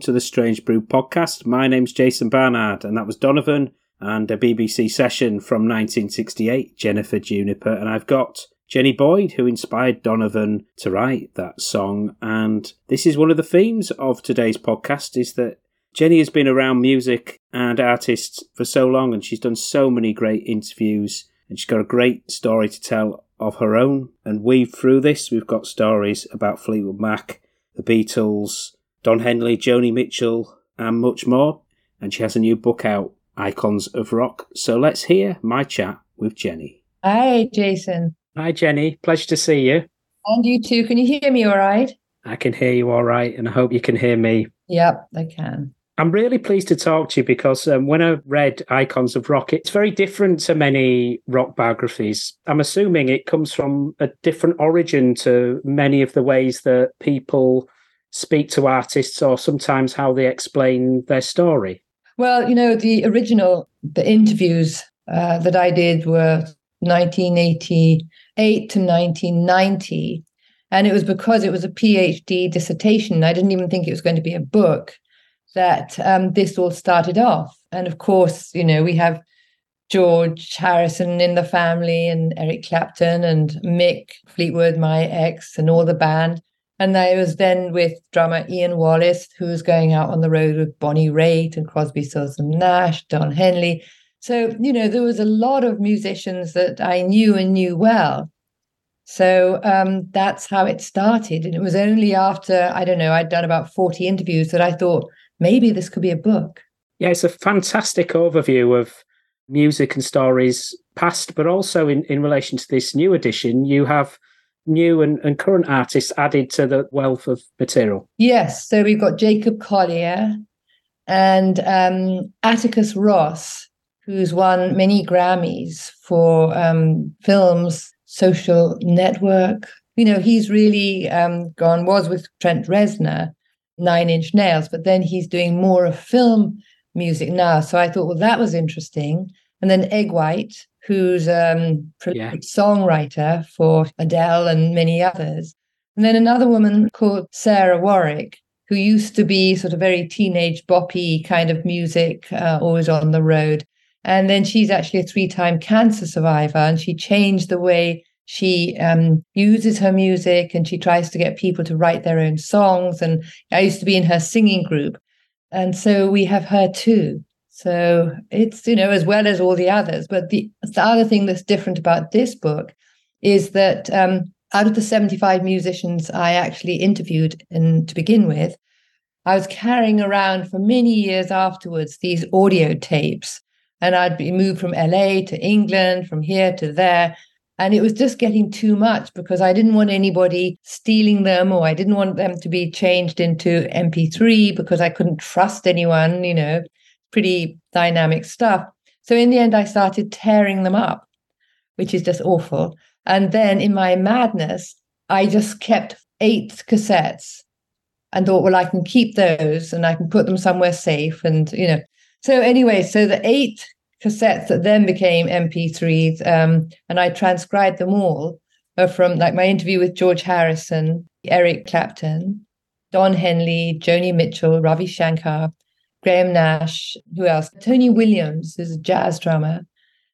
to the Strange Brew podcast. My name's Jason Barnard, and that was Donovan and a BBC session from 1968, Jennifer Juniper. And I've got Jenny Boyd, who inspired Donovan to write that song. And this is one of the themes of today's podcast: is that Jenny has been around music and artists for so long, and she's done so many great interviews, and she's got a great story to tell of her own. And weave through this, we've got stories about Fleetwood Mac, the Beatles, Don Henley, Joni Mitchell, and much more. And she has a new book out, Icons of Rock. So let's hear my chat with Jenny. Hi, Jason. Hi, Jenny. Pleasure to see you. And you too. Can you hear me all right? I can hear you all right, and I hope you can hear me. Yep, I can. I'm really pleased to talk to you because um, when I read Icons of Rock, it's very different to many rock biographies. I'm assuming it comes from a different origin to many of the ways that people speak to artists or sometimes how they explain their story. Well, you know, the original, the interviews uh, that I did were 1988 to 1990. And it was because it was a PhD dissertation. I didn't even think it was going to be a book that um, this all started off. And of course, you know, we have George Harrison in the family and Eric Clapton and Mick Fleetwood, my ex, and all the band. And I was then with drummer Ian Wallace, who was going out on the road with Bonnie Raitt and Crosby, Stills and Nash, Don Henley. So, you know, there was a lot of musicians that I knew and knew well. So um, that's how it started. And it was only after, I don't know, I'd done about 40 interviews that I thought maybe this could be a book. Yeah, it's a fantastic overview of music and stories past, but also in, in relation to this new edition, you have new and, and current artists added to the wealth of material. Yes. So we've got Jacob Collier and um, Atticus Ross, who's won many Grammys for um, films, social network. You know, he's really um, gone, was with Trent Reznor, Nine Inch Nails, but then he's doing more of film music now. So I thought, well, that was interesting. And then Egg White, who's um, a Yeah. songwriter for Adele and many others. And then another woman called Sarah Warwick, who used to be sort of very teenage boppy kind of music, uh, always on the road. And then she's actually a three time cancer survivor, and she changed the way she um, uses her music and she tries to get people to write their own songs. And I used to be in her singing group. And so we have her too. So it's, you know, as well as all the others. But the, the other thing that's different about this book is that um, out of the 75 musicians I actually interviewed in, to begin with, I was carrying around for many years afterwards these audio tapes. And I'd be moved from LA to England, from here to there. And it was just getting too much because I didn't want anybody stealing them or I didn't want them to be changed into MP3 because I couldn't trust anyone, you know, pretty dynamic stuff. So in the end, I started tearing them up, which is just awful. And then in my madness, I just kept eight cassettes and thought, well, I can keep those and I can put them somewhere safe. And, you know, so anyway, so the eight cassettes that then became MP3s, um, and I transcribed them all from like my interview with George Harrison, Eric Clapton, Don Henley, Joni Mitchell, Ravi Shankar, Graham Nash, who else? Tony Williams, who's a jazz drummer.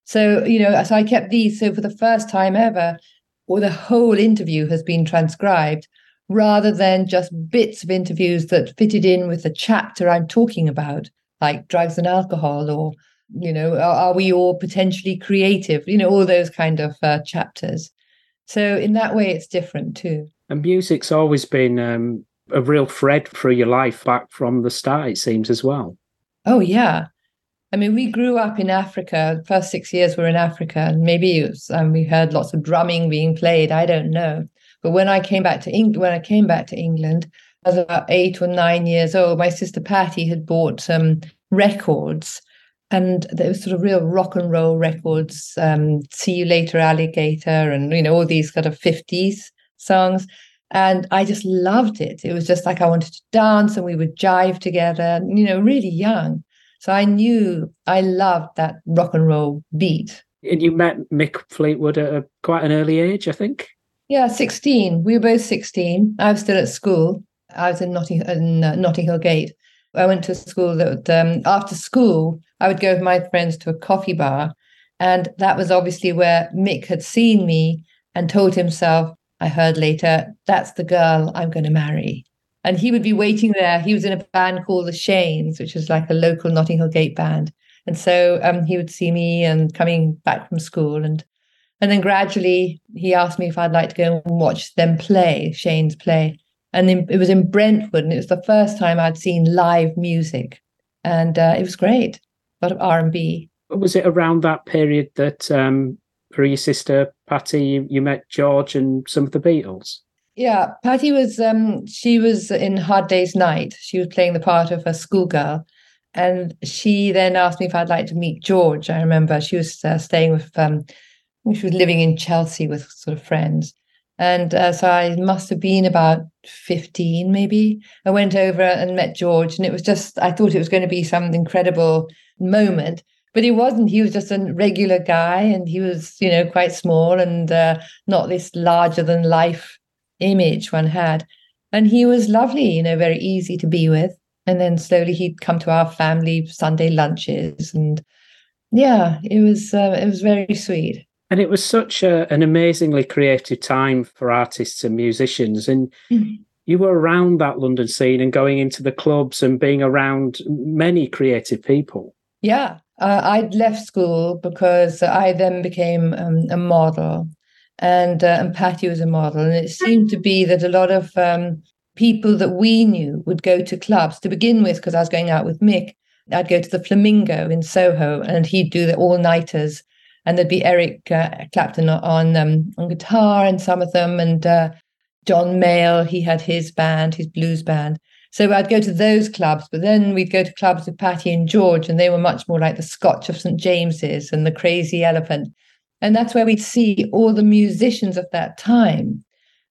So, you know, so I kept these. So for the first time ever, or the whole interview has been transcribed rather than just bits of interviews that fitted in with the chapter I'm talking about, like drugs and alcohol or you know are, are, we all potentially creative you know all those kind of uh, chapters so in that way it's different too and music's always been um, a real thread through your life back from the start it seems as well. Oh yeah. I mean we grew up in africa. The first six years were in africa. And maybe was, um, we heard lots of drumming being played. I don't know. But when i came back to england when i came back to england I was about eight or nine years old my sister patty had bought some records. And there was sort of real rock and roll records um, see you later alligator and you know all these kind of 50s songs and i just loved it. It was just like i wanted to dance and we would jive together you know really young. So i knew i loved that rock and roll beat. And you met mick fleetwood at a, quite an early age i think? Yeah 16 we were both 16 i was still at school. I was in notting, in, uh, notting hill gate. I went to school that um, after school, I would go with my friends to a coffee bar. And that was obviously where Mick had seen me and told himself, I heard later, that's the girl I'm going to marry. And he would be waiting there. He was in a band called the Cheynes, which is like a local Notting Hill Gate band. And so um, he would see me and coming back from school. And and then gradually he asked me if I'd like to go and watch them play, Cheynes play and in, it was in Brentwood, and it was the first time I'd seen live music, and uh, it was great. A lot of R and B. Was it around that period that um, for your sister Patty, you, you met George and some of the Beatles? Yeah, Patty was um, she was in Hard Day's Night. She was playing the part of a schoolgirl, and she then asked me if I'd like to meet George. I remember she was uh, staying with um, she was living in Chelsea with sort of friends, and uh, so I must have been about 15, maybe. I went over and met George, and it was just, I thought it was going to be some incredible moment, but he wasn't. He was just a regular guy, and he was, you know, quite small and uh, not this larger than life image one had. And he was lovely, you know, very easy to be with. And then slowly he'd come to our family Sunday lunches, and yeah, it was uh, it was very sweet. And it was such a, an amazingly creative time for artists and musicians. And mm-hmm. you were around that London scene and going into the clubs and being around many creative people. Yeah. Uh, I'd left school because I then became um, a model. And, uh, and Patty was a model. And it seemed to be that a lot of um, people that we knew would go to clubs to begin with, because I was going out with Mick. I'd go to the Flamingo in Soho and he'd do the all nighters and there'd be Eric uh, Clapton on um, on guitar and some of them, and uh, John Mayall. He had his band, his blues band. So I'd go to those clubs, but then we'd go to clubs with Patty and George, and they were much more like the Scotch of St James's and the Crazy Elephant, and that's where we'd see all the musicians of that time.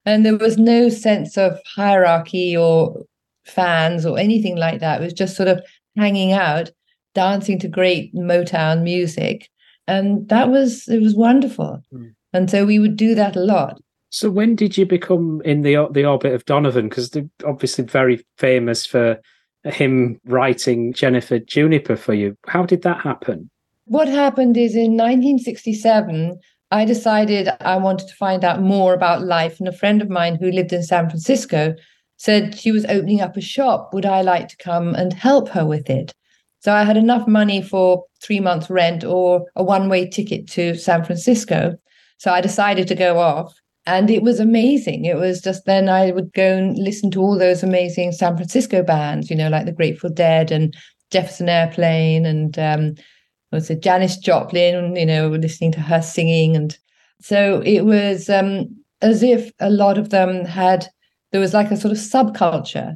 And there was no sense of hierarchy or fans or anything like that. It was just sort of hanging out, dancing to great Motown music and that was it was wonderful mm. and so we would do that a lot So when did you become in the the orbit of Donovan? Because they're obviously very famous for him writing Jennifer Juniper for you. How did that happen? What happened is in 1967, I decided I wanted to find out more about life. And a friend of mine who lived in San Francisco said she was opening up a shop. Would I like to come and help her with it? So I had enough money for three months' rent or a one way ticket to San Francisco. So I decided to go off. And it was amazing. It was just then I would go and listen to all those amazing San Francisco bands, you know, like the Grateful Dead and Jefferson Airplane and um, was it Janis Joplin, you know, listening to her singing. And so it was um, as if a lot of them had, there was like a sort of subculture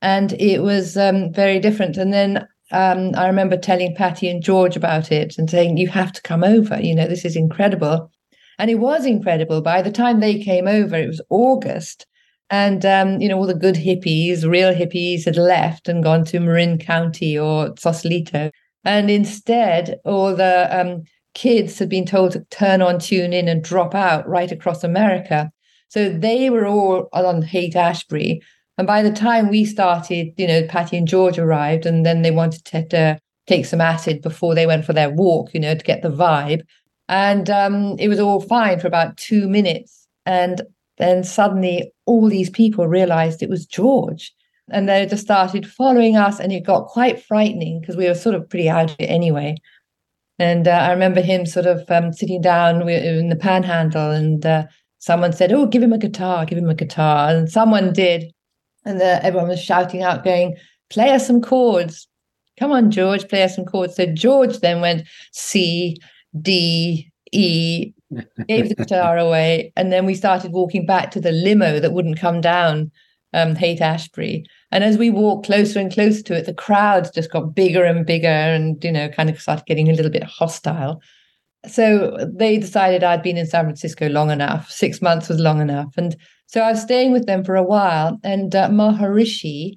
and it was um, very different. And then um, I remember telling Patty and George about it and saying, you have to come over, you know, this is incredible. And it was incredible. By the time they came over, it was August. And, um, you know, all the good hippies, real hippies, had left and gone to Marin County or Sausalito. And instead, all the um, kids had been told to turn on, tune in, and drop out right across America. So they were all on Haight Ashbury. And by the time we started, you know, Patty and George arrived, and then they wanted to uh, take some acid before they went for their walk, you know, to get the vibe. And um, it was all fine for about two minutes. And then suddenly all these people realized it was George. And they just started following us. And it got quite frightening because we were sort of pretty out of it anyway. And uh, I remember him sort of um, sitting down in the panhandle, and uh, someone said, Oh, give him a guitar, give him a guitar. And someone did. And uh, everyone was shouting out, going, Play us some chords. Come on, George, play us some chords. So George then went C, D, E, gave the guitar away. And then we started walking back to the limo that wouldn't come down um, Haight Ashbury. And as we walked closer and closer to it, the crowds just got bigger and bigger and, you know, kind of started getting a little bit hostile. So they decided I'd been in San Francisco long enough. Six months was long enough. And so I was staying with them for a while. And uh, Maharishi,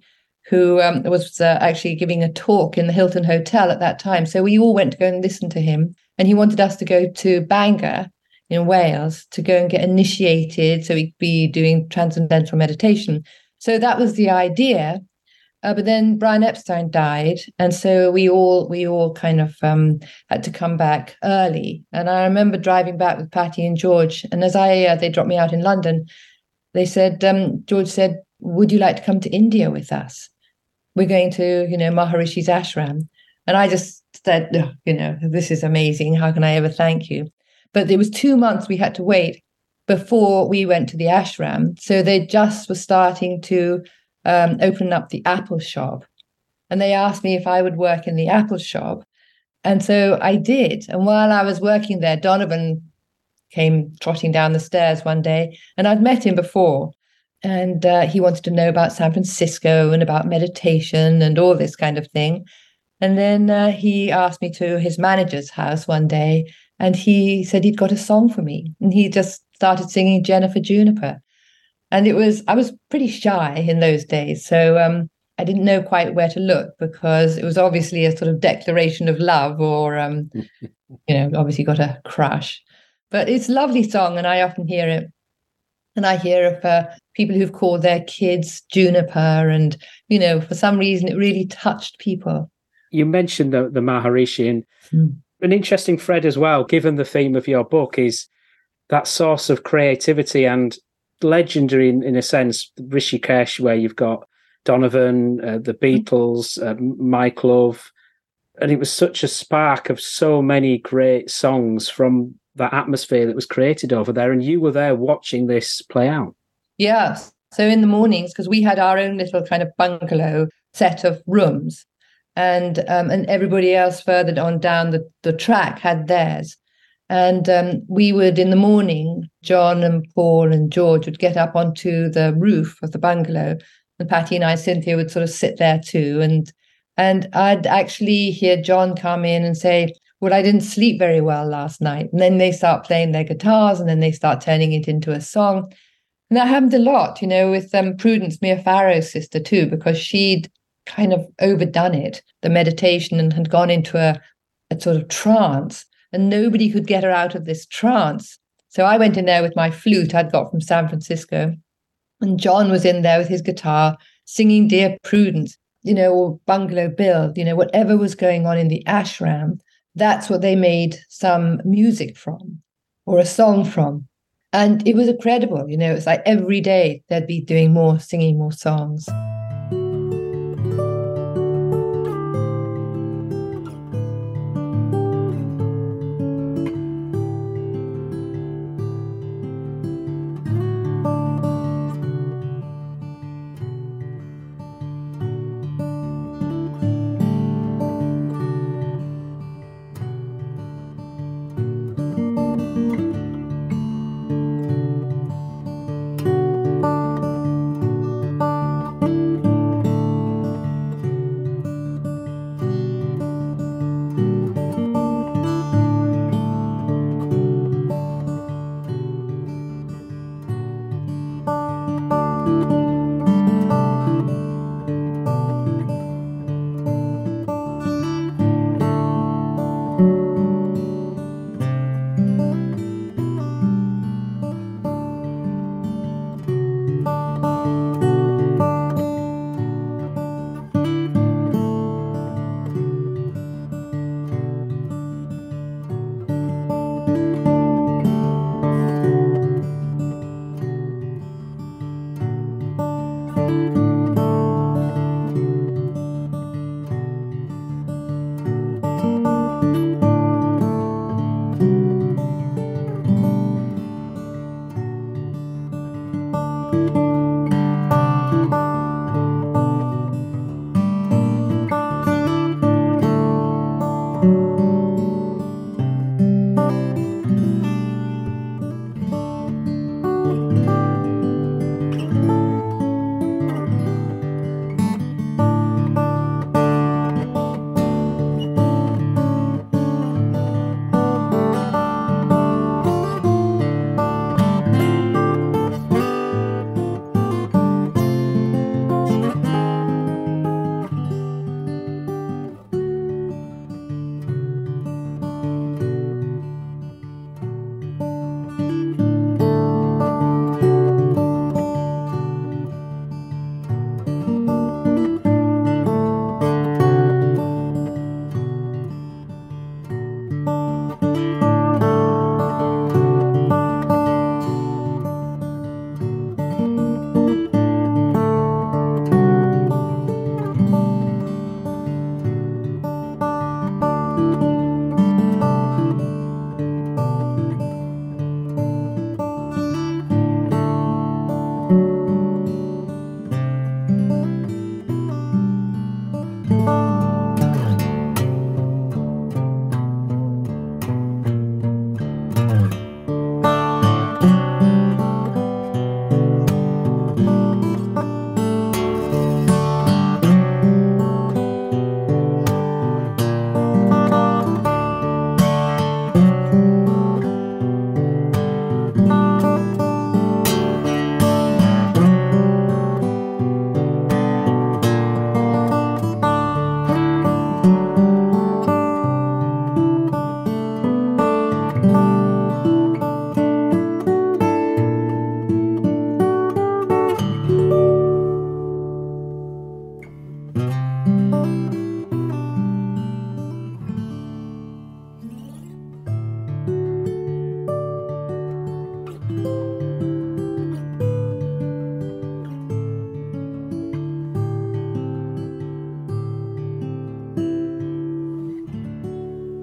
who um, was uh, actually giving a talk in the Hilton Hotel at that time. So we all went to go and listen to him. And he wanted us to go to Bangor in Wales to go and get initiated so we'd be doing transcendental meditation. So that was the idea. Uh, but then Brian Epstein died, and so we all we all kind of um, had to come back early. And I remember driving back with Patty and George, and as I uh, they dropped me out in London, they said um, George said, "Would you like to come to India with us? We're going to you know Maharishi's ashram." And I just said, oh, you know, this is amazing. How can I ever thank you? But it was two months we had to wait before we went to the ashram. So they just were starting to um, open up the Apple shop. And they asked me if I would work in the Apple shop. And so I did. And while I was working there, Donovan came trotting down the stairs one day, and I'd met him before. And uh, he wanted to know about San Francisco and about meditation and all this kind of thing. And then uh, he asked me to his manager's house one day, and he said he'd got a song for me. And he just started singing Jennifer Juniper. And it was, I was pretty shy in those days. So um, I didn't know quite where to look because it was obviously a sort of declaration of love or, um, you know, obviously got a crush. But it's a lovely song, and I often hear it. And I hear of uh, people who've called their kids Juniper, and, you know, for some reason it really touched people. You mentioned the, the Maharishi, and mm. an interesting thread as well, given the theme of your book, is that source of creativity and legendary in, in a sense, Rishikesh, where you've got Donovan, uh, the hmm. Beatles, uh, Mike Love. And it was such a spark of so many great songs from that atmosphere that was created over there. And you were there watching this play out. Yeah. So in the mornings, because we had our own little kind of bungalow set of rooms, and um, and everybody else further on down the, the track had theirs. And um, we would, in the morning, John and Paul and George would get up onto the roof of the bungalow, and Patty and I, Cynthia, would sort of sit there too. And and I'd actually hear John come in and say, "Well, I didn't sleep very well last night." And then they start playing their guitars, and then they start turning it into a song. And that happened a lot, you know, with um, Prudence, Mia Farrow's sister too, because she'd kind of overdone it, the meditation, and had gone into a, a sort of trance, and nobody could get her out of this trance. So I went in there with my flute I'd got from San Francisco, and John was in there with his guitar singing Dear Prudence, you know, or Bungalow Bill, you know, whatever was going on in the ashram. That's what they made some music from or a song from. And it was incredible, you know, it's like every day they'd be doing more, singing more songs.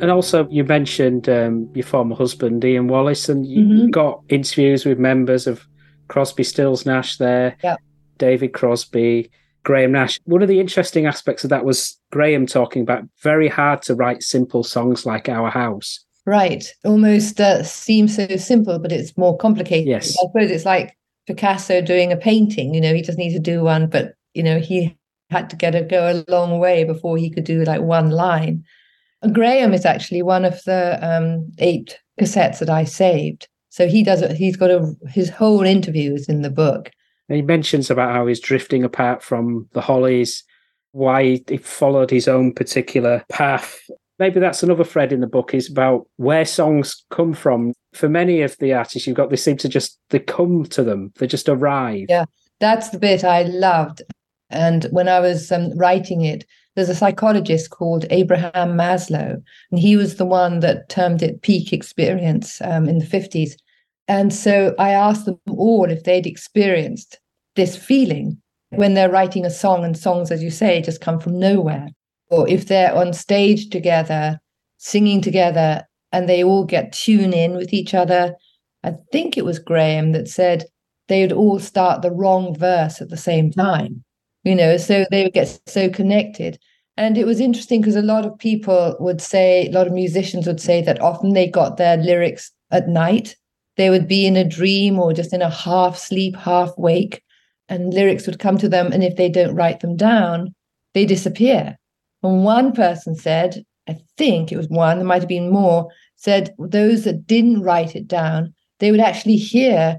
And also, you mentioned um, your former husband, Ian Wallace, and you Mhm. got interviews with members of Crosby, Stills, Nash there, Yeah. David Crosby, Graham Nash. One of the interesting aspects of that was Graham talking about very hard to write simple songs like Our House. Right. Almost uh, seems so simple, but it's more complicated. Yes. I suppose it's like Picasso doing a painting. You know, he doesn't need to do one, but, you know, he had to get a go a long way before he could do like one line. Graham is actually one of the um, eight cassettes that I saved. So he does it. He's got a, his whole interview is in the book. And he mentions about how he's drifting apart from the Hollies, why he followed his own particular path. maybe that's another thread in the book is about where songs come from. For many of the artists you've got, they seem to just they come to them, they just arrive. Yeah, that's the bit I loved. And when I was um, writing it, there's a psychologist called Abraham Maslow, and he was the one that termed it peak experience um, in the 50s. And so I asked them all if they'd experienced this feeling when they're writing a song, and songs, as you say, just come from nowhere. Or if they're on stage together, singing together, and they all get tuned in with each other. I think it was Graham that said they would all start the wrong verse at the same time, you know, so they would get so connected. And it was interesting because a lot of people would say, a lot of musicians would say that often they got their lyrics at night. They would be in a dream or just in a half sleep, half wake, and lyrics would come to them. And if they don't write them down, they disappear. And one person said, I think it was one, there might have been more, said those that didn't write it down, they would actually hear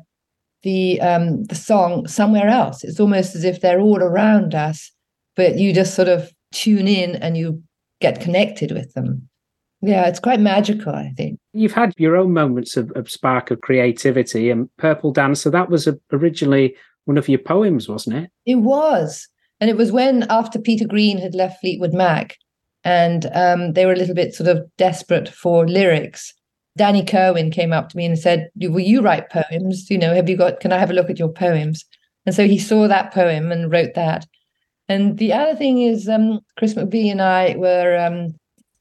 the um, the song somewhere else. It's almost as if they're all around us, but you just sort of tune in and you get connected with them. Yeah, it's quite magical, I think. You've had your own moments of, of spark of creativity, and Purple Dancer, that was originally one of your poems, wasn't it? It was. And it was when, after Peter Green had left Fleetwood Mac, and um, they were a little bit sort of desperate for lyrics, Danny Kirwan came up to me and said, Will you write poems? You know, have you got, can I have a look at your poems? And so he saw that poem and wrote that. And the other thing is, um, Chris McVie and I were, um,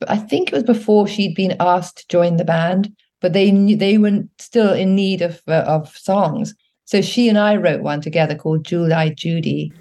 I think it was before she'd been asked to join the band, but they knew, they were still in need of uh, of songs. So she and I wrote one together called July Judy.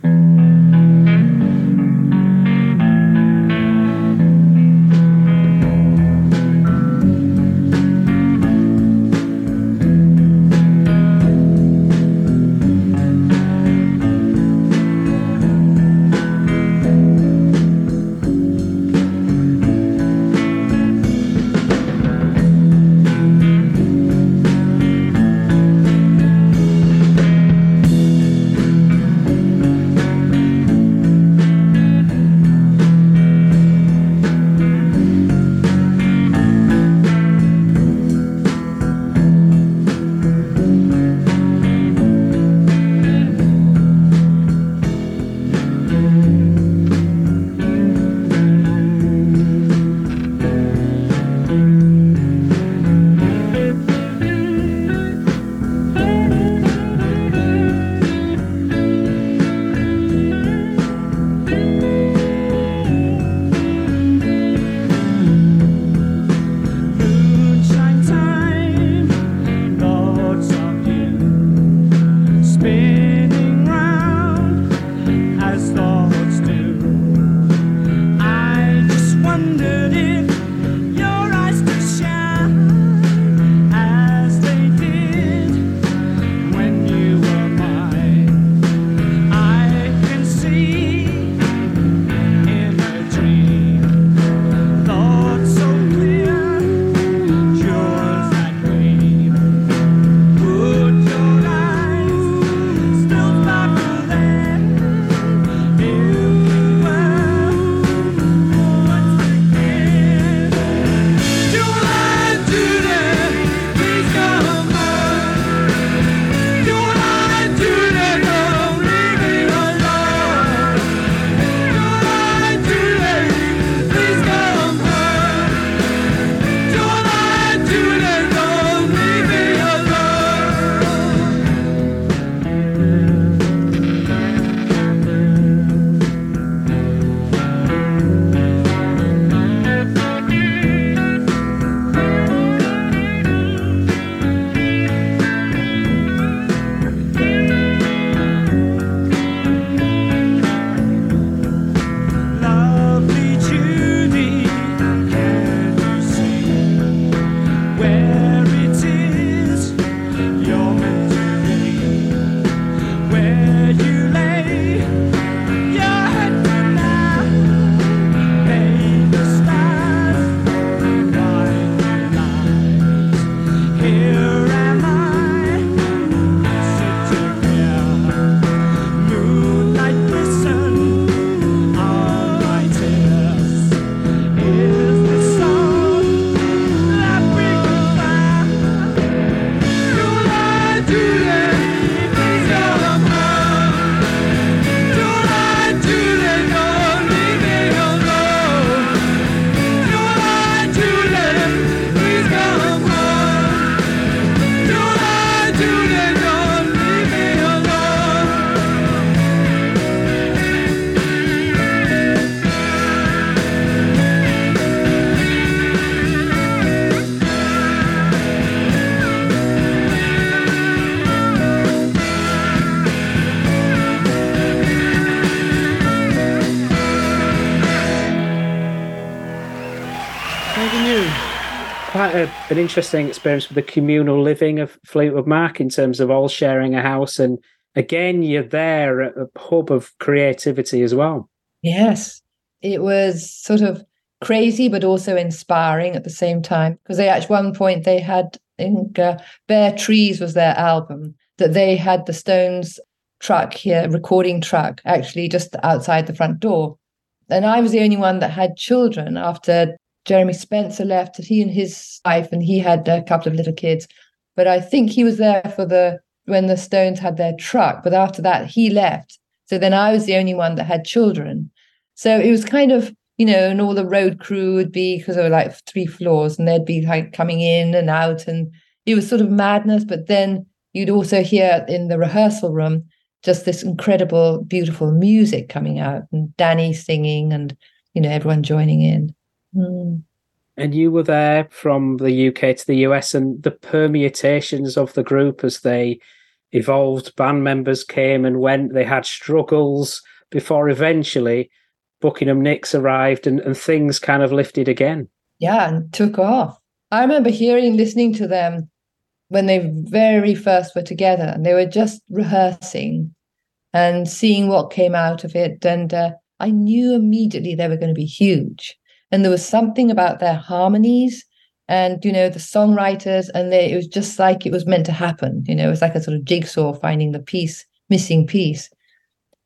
An interesting experience with the communal living of Fleetwood Mac in terms of all sharing a house. And again, you're there at a hub of creativity as well. Yes, it was sort of crazy, but also inspiring at the same time. Because they at one point they had, I think, uh, Bare Trees was their album that they had the Stones truck here, recording truck, actually just outside the front door. And I was the only one that had children after Jeremy Spencer left. He and his wife, and he had a couple of little kids. But I think he was there for the when the Stones had their truck. But after that, he left. So then I was the only one that had children. So it was kind of, you know, and all the road crew would be because there were like three floors and they'd be like coming in and out. And it was sort of madness. But then you'd also hear in the rehearsal room just this incredible, beautiful music coming out and Danny singing and, you know, everyone joining in. Mm. And you were there from the UK to the US, and the permutations of the group as they evolved. Band members came and went. They had struggles before eventually Buckingham Nicks arrived and, and things kind of lifted again. Yeah, and took off. I remember hearing, listening to them when they very first were together, and they were just rehearsing and seeing what came out of it. And uh, I knew immediately they were going to be huge and there was something about their harmonies and you know the songwriters and they, it was just like it was meant to happen you know it was like a sort of jigsaw finding the piece missing piece.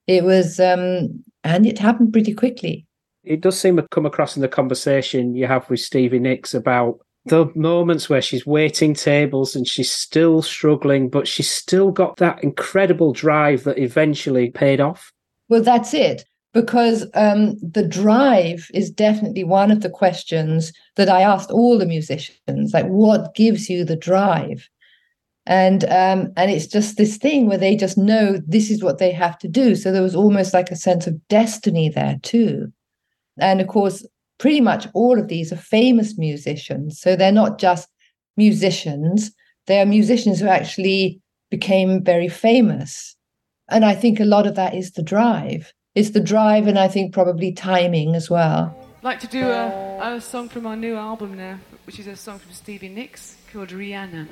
It was um and it happened pretty quickly. It does seem to come across in the conversation you have with stevie nicks about the moments where she's waiting tables and she's still struggling but she's still got that incredible drive that eventually paid off. Well that's it because um, the drive is definitely one of the questions that I asked all the musicians. Like, what gives you the drive? And um, and it's just this thing where they just know this is what they have to do. So there was almost like a sense of destiny there too. And of course, pretty much all of these are famous musicians. So they're not just musicians; they are musicians who actually became very famous. And I think a lot of that is the drive it's the drive and I think probably timing as well. I'd like to do a, a song from our new album now, which is a song from Stevie Nicks called Rhiannon.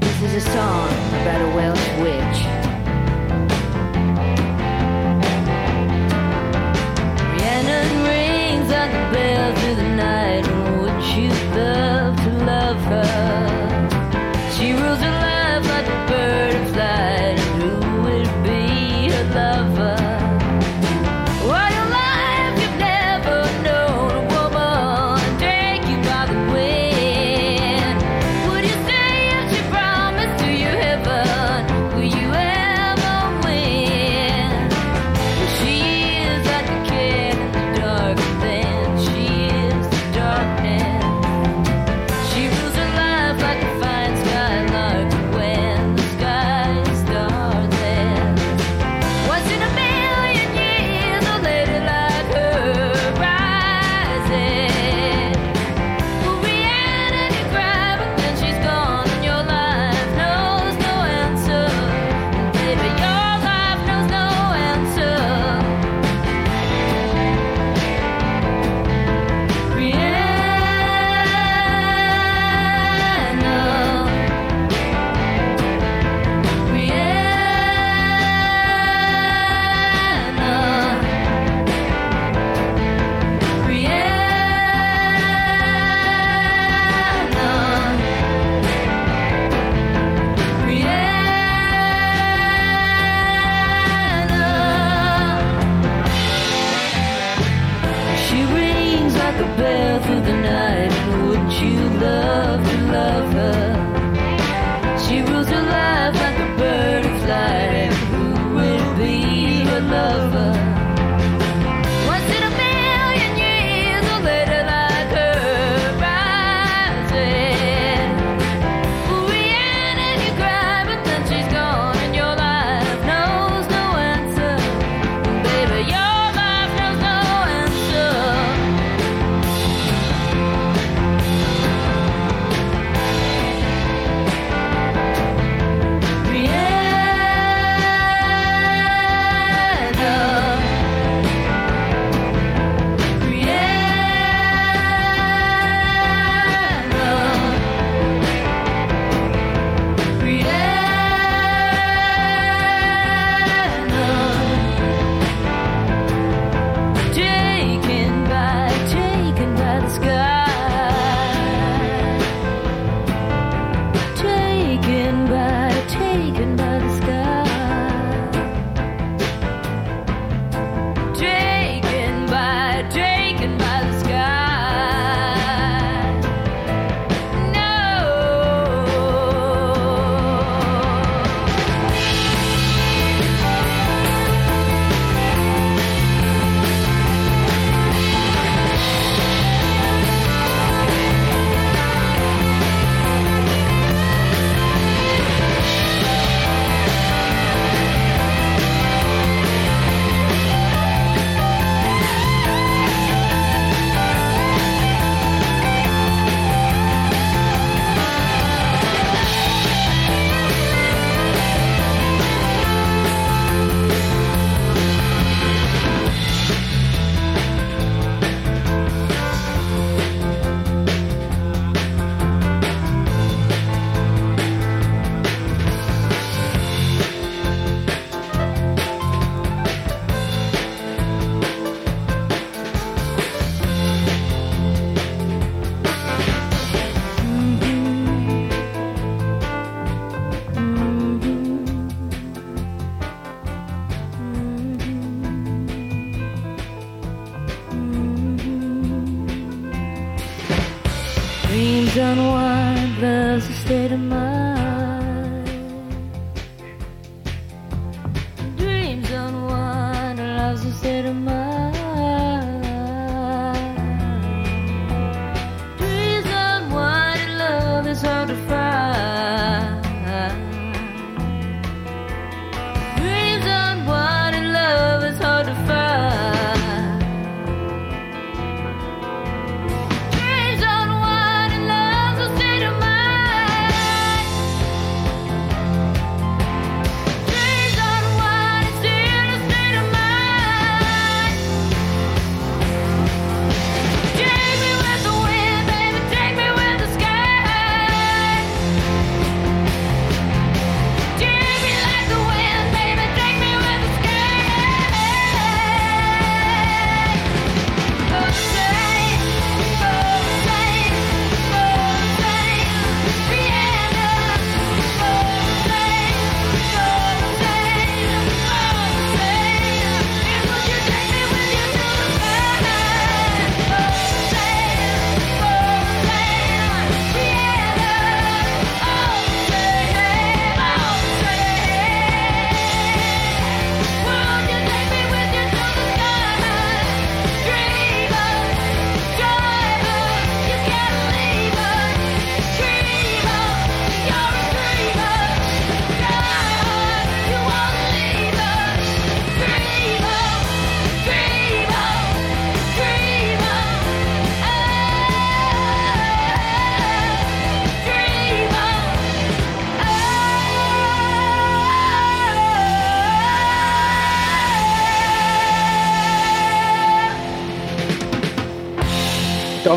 This is a song about a Welsh witch.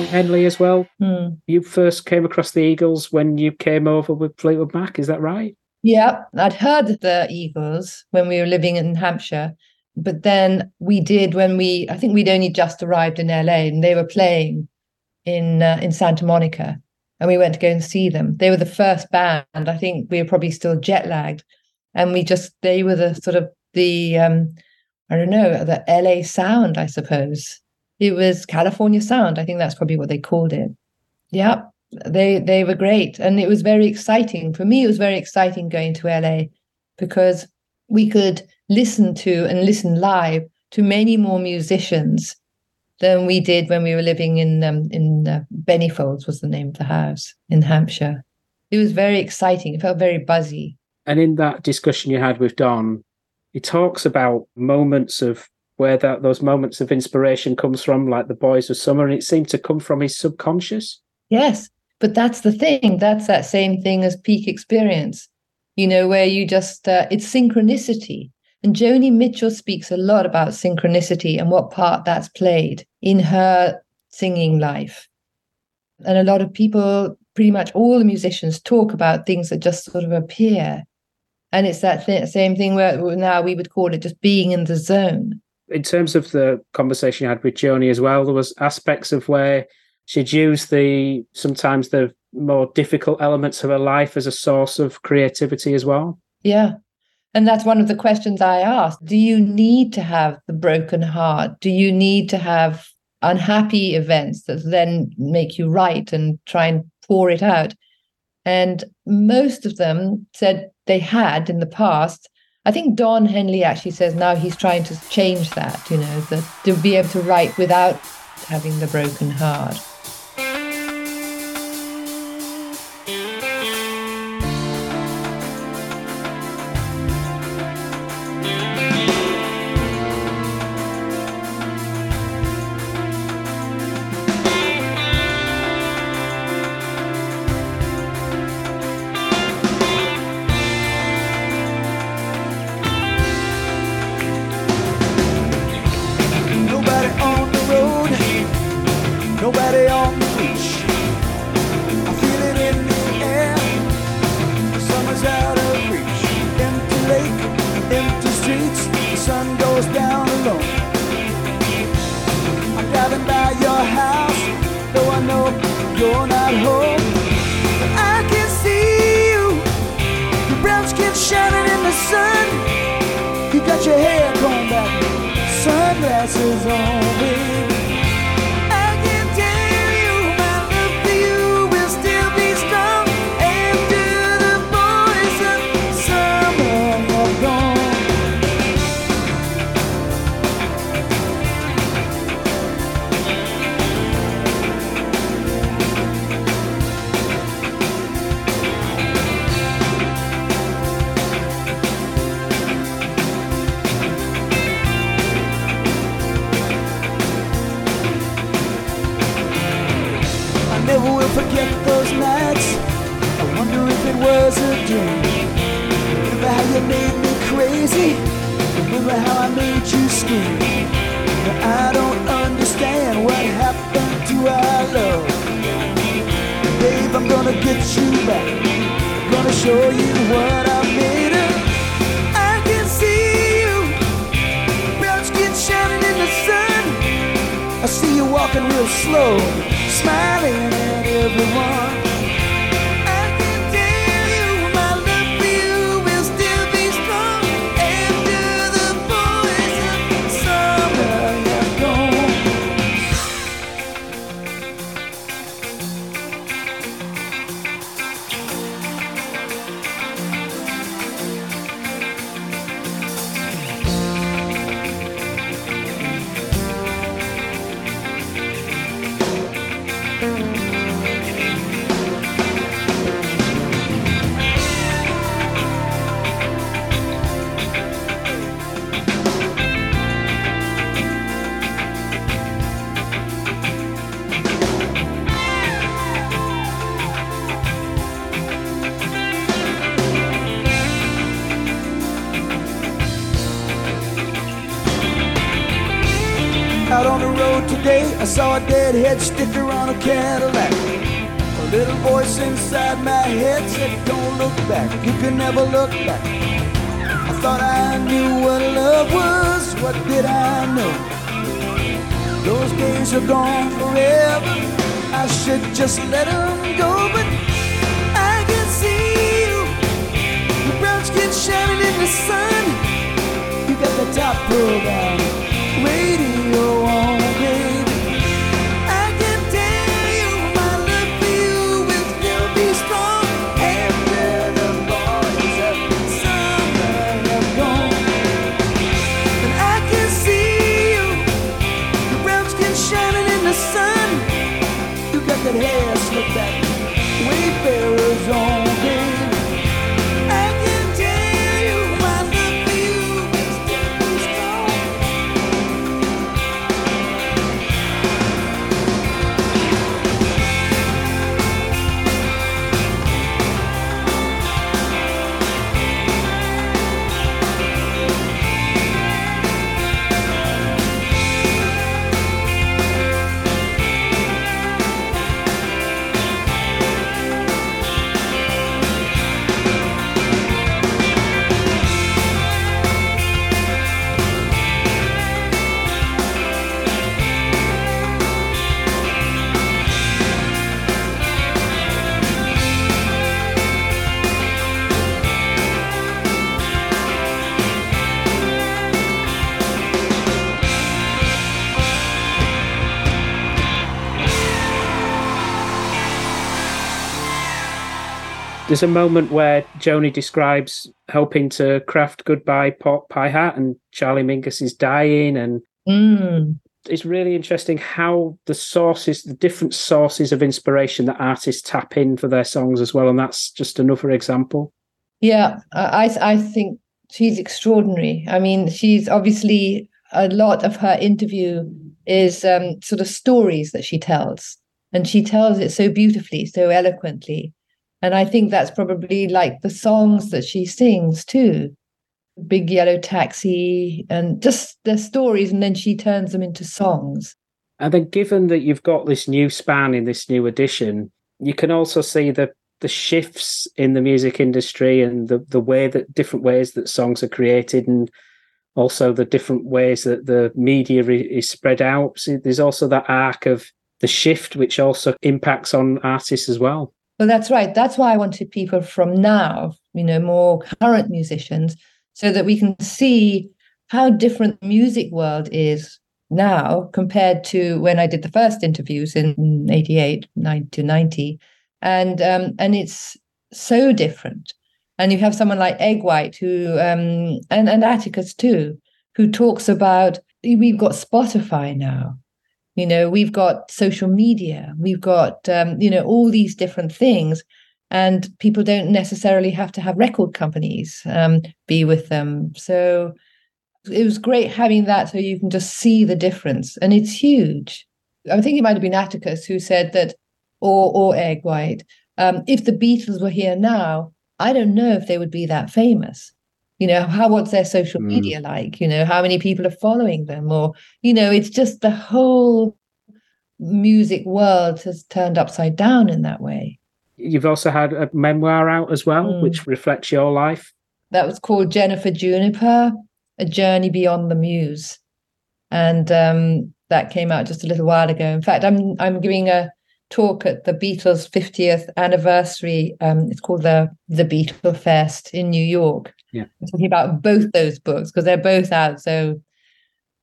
Henley as well. Hmm. You first came across the Eagles when you came over with Fleetwood Mac, is that right? Yeah, I'd heard of the Eagles when we were living in Hampshire, but then we did when we I think we'd only just arrived in LA and they were playing in uh, in Santa Monica, and we went to go and see them. They were the first band. I think we were probably still jet lagged, and we just they were the sort of the um, I don't know the LA sound, I suppose. It was California sound. I think that's probably what they called it. Yeah, they they were great and it was very exciting for me it was very exciting going to la because we could listen to and listen live to many more musicians than we did when we were living in um, in uh, Benifolds was the name of the house in Hampshire. It was very exciting. It felt very buzzy. And in that discussion you had with Don, he talks about moments of where that those moments of inspiration comes from, like the Boys of Summer, and it seemed to come from his subconscious. Yes, but that's the thing. That's that same thing as peak experience, you know, where you just, uh, it's synchronicity. And Joni Mitchell speaks a lot about synchronicity and what part that's played in her singing life. And a lot of people, pretty much all the musicians, talk about things that just sort of appear. And it's that th- same thing where now we would call it just being in the zone. In terms of the conversation you had with Joni as well, there was aspects of where she'd use the sometimes the more difficult elements of her life as a source of creativity as well. Yeah. And that's one of the questions I asked. Do you need to have the broken heart? Do you need to have unhappy events that then make you write and try and pour it out? And most of them said they had in the past. I think Don Henley actually says now he's trying to change that, you know, that to be able to write without having the broken heart. never will forget those nights. I wonder if it was a dream. Remember how you made me crazy. Remember how I made you scream. Now I don't understand what happened to our love. Babe, I'm gonna get you back. I'm gonna show you what I made of. I can see you, brown skin shining in the sun. I see you walking real slow smiling at everyone. A sticker on a Cadillac. A little voice inside my head said, Don't look back, you can never look back. I thought I knew what love was, what did I know? Those days are gone forever. I should just let them go, but I can see you. Your brown skin shining in the sun. You got the top program, radio on, That hair slicked back, wayfarers There's a moment where Joni describes helping to craft Goodbye Pork Pie Hat and Charlie Mingus is dying. And Mm. it's really interesting how the sources, the different sources of inspiration that artists tap in for their songs as well. And that's just another example. Yeah, I I I think she's extraordinary. I mean, she's obviously a lot of her interview is um, sort of stories that she tells, and she tells it so beautifully, so eloquently. And I think that's probably like the songs that she sings too. Big Yellow Taxi, and just the stories, and then she turns them into songs. And then, given that you've got this new span in this new edition, you can also see the the shifts in the music industry and the the way that different ways that songs are created, and also the different ways that the media is spread out. So there's also that arc of the shift, which also impacts on artists as well. Well, that's right. That's why I wanted people from now, you know, more current musicians, so that we can see how different the music world is now compared to when I did the first interviews in 88, 90 to 90. And um, and it's so different. And you have someone like Eg White who um and, and Atticus too, who talks about we've got Spotify now you know we've got social media we've got um, you know all these different things and people don't necessarily have to have record companies um, be with them. So it was great having that so you can just see the difference and it's huge. I think it might have been atticus who said that or or Eg White um, if the beatles were here now i don't know if they would be that famous you know how what's their social Mm. media like you know how many people are following them or you know it's just the whole music world has turned upside down in that way You've also had a memoir out as well, Mm. which reflects your life. that was called Jennifer Juniper, A Journey Beyond the Muse. And um, that came out just a little while ago. In fact, I'm I'm giving a talk at the Beatles 50th anniversary. Um, it's called the the Beatle Fest in New York. Yeah. I'm talking about both those books because they're both out. So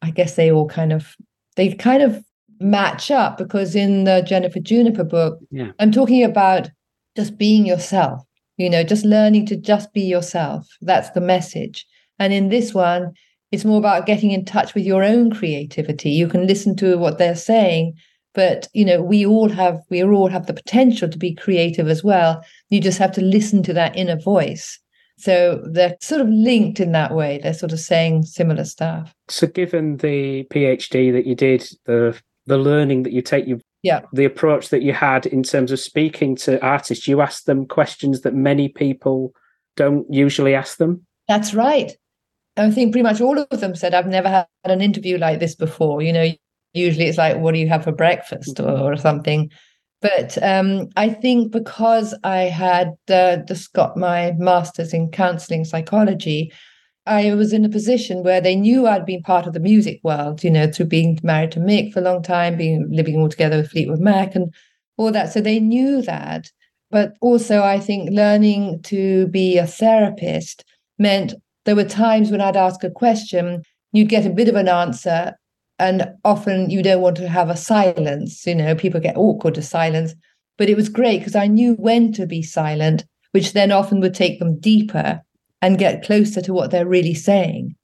I guess they all kind of they kind of match up because in the Jennifer Juniper book, Yeah. I'm talking about just being yourself, you know, just learning to just be yourself. That's the message. And in this one, it's more about getting in touch with your own creativity. You can listen to what they're saying, but you know, we all have we all have the potential to be creative as well. You just have to listen to that inner voice. So they're sort of linked in that way. They're sort of saying similar stuff. So, given the PhD that you did, the the learning that you take, you Yeah. the approach that you had in terms of speaking to artists, you asked them questions that many people don't usually ask them. That's right. I think pretty much all of them said, I've never had an interview like this before. You know, usually it's like, what do you have for breakfast or, or something. But um, I think because I had uh, just got my master's in counseling psychology, I was in a position where they knew I'd been part of the music world, you know, through being married to Mick for a long time, being living all together with Fleetwood Mac and all that. So they knew that. But also, I think learning to be a therapist meant there were times when I'd ask a question, you'd get a bit of an answer, and often you don't want to have a silence. You know, people get awkward to silence. But it was great because I knew when to be silent, which then often would take them deeper and get closer to what they're really saying.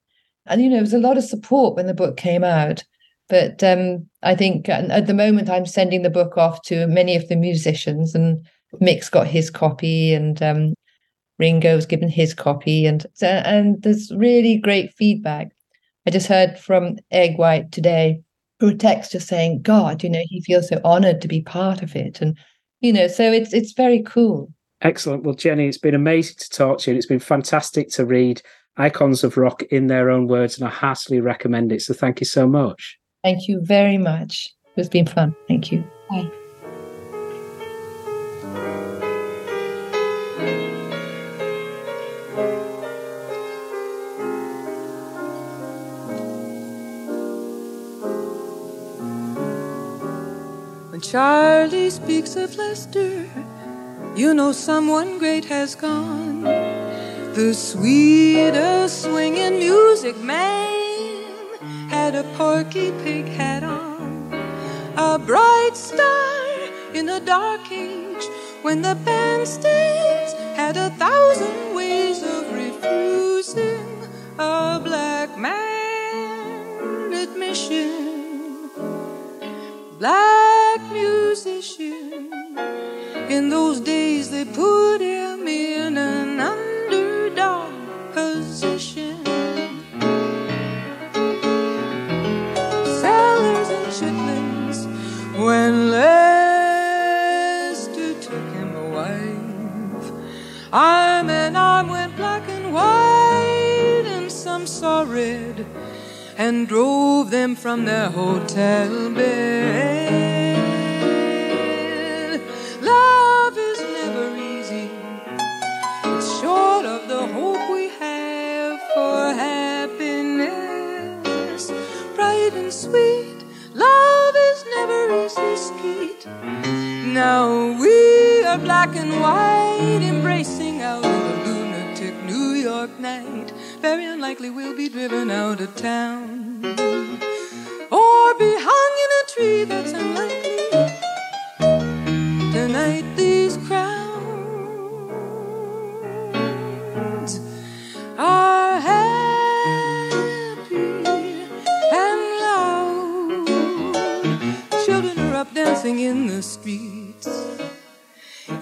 And, you know, there was a lot of support when the book came out. But um, I think at the moment I'm sending the book off to many of the musicians, and Mick's got his copy, and um, Ringo's given his copy, and and there's really great feedback. I just heard from Eg White today through a text just saying, "God, you know, he feels so honoured to be part of it," and you know, so it's it's very cool. Excellent. Well, Jenny, it's been amazing to talk to you. and It's been fantastic to read Icons of Rock in their own words, and I heartily recommend it. So thank you so much. Thank you very much. It's been fun. Thank you. Bye. Charlie speaks of Lester, you know someone great has gone. The sweetest swinging music man had a porky pig hat on. A bright star in a dark age when the bandstands had a thousand ways of refusing a black man admission black musician. In those days, they put him in an underdog position. Cellars and chitlins when Lester took him a wife. Arm in arm went black and white, and some saw red and drove them from their hotel bed. Sweet, love is never easy. Now we are black and white, embracing out in the lunatic New York night. Very unlikely we'll be driven out of town or be hung in a tree. That's unlikely. Tonight, these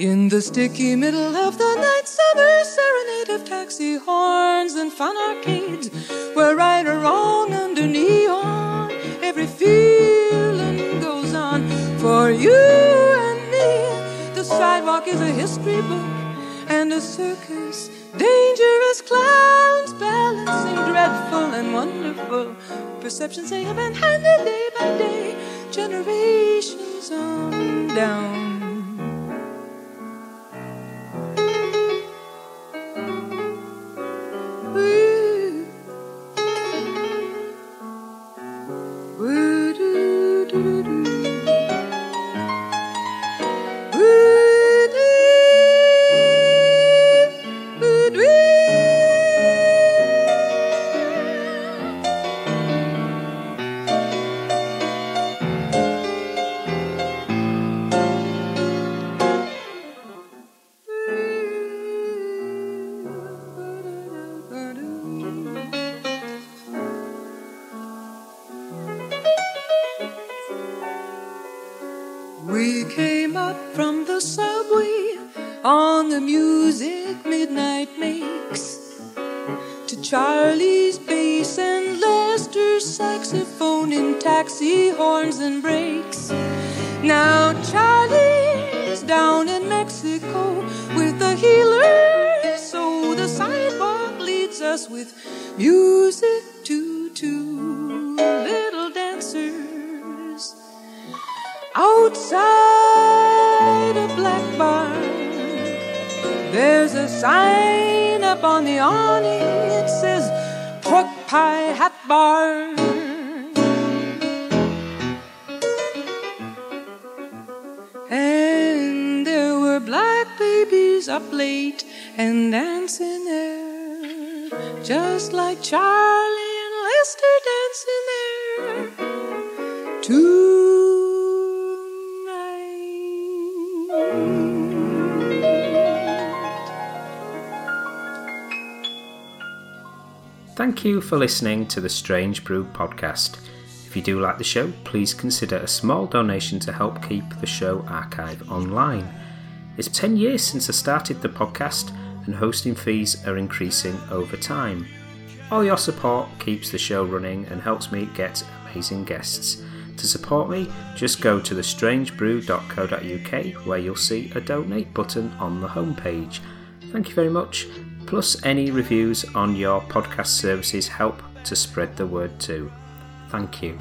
In the sticky middle of the night, summer serenade of taxi horns and fun arcades, where right or wrong under neon, every feeling goes on for you and me. The sidewalk is a history book and a circus, dangerous clowns. Balancing dreadful and wonderful. Perceptions they have been handed day by day, generations on down. And brakes. Now Charlie's down in Mexico with the healers, so the sidewalk leads us with music to two little dancers outside a black barn. There's a sign up on the awning. It says Pork Pie Hat Bar. Up late and dancing there, just like Charlie and Lester dancing there tonight. Thank you for listening to the Strange Brew podcast. If you do like the show, please consider a small donation to help keep the show archive online. It's 10 years since I started the podcast, and hosting fees are increasing over time. All your support keeps the show running and helps me get amazing guests. To support me, just go to thestrangebrew.co.uk where you'll see a donate button on the homepage. Thank you very much. Plus, any reviews on your podcast services help to spread the word too. Thank you.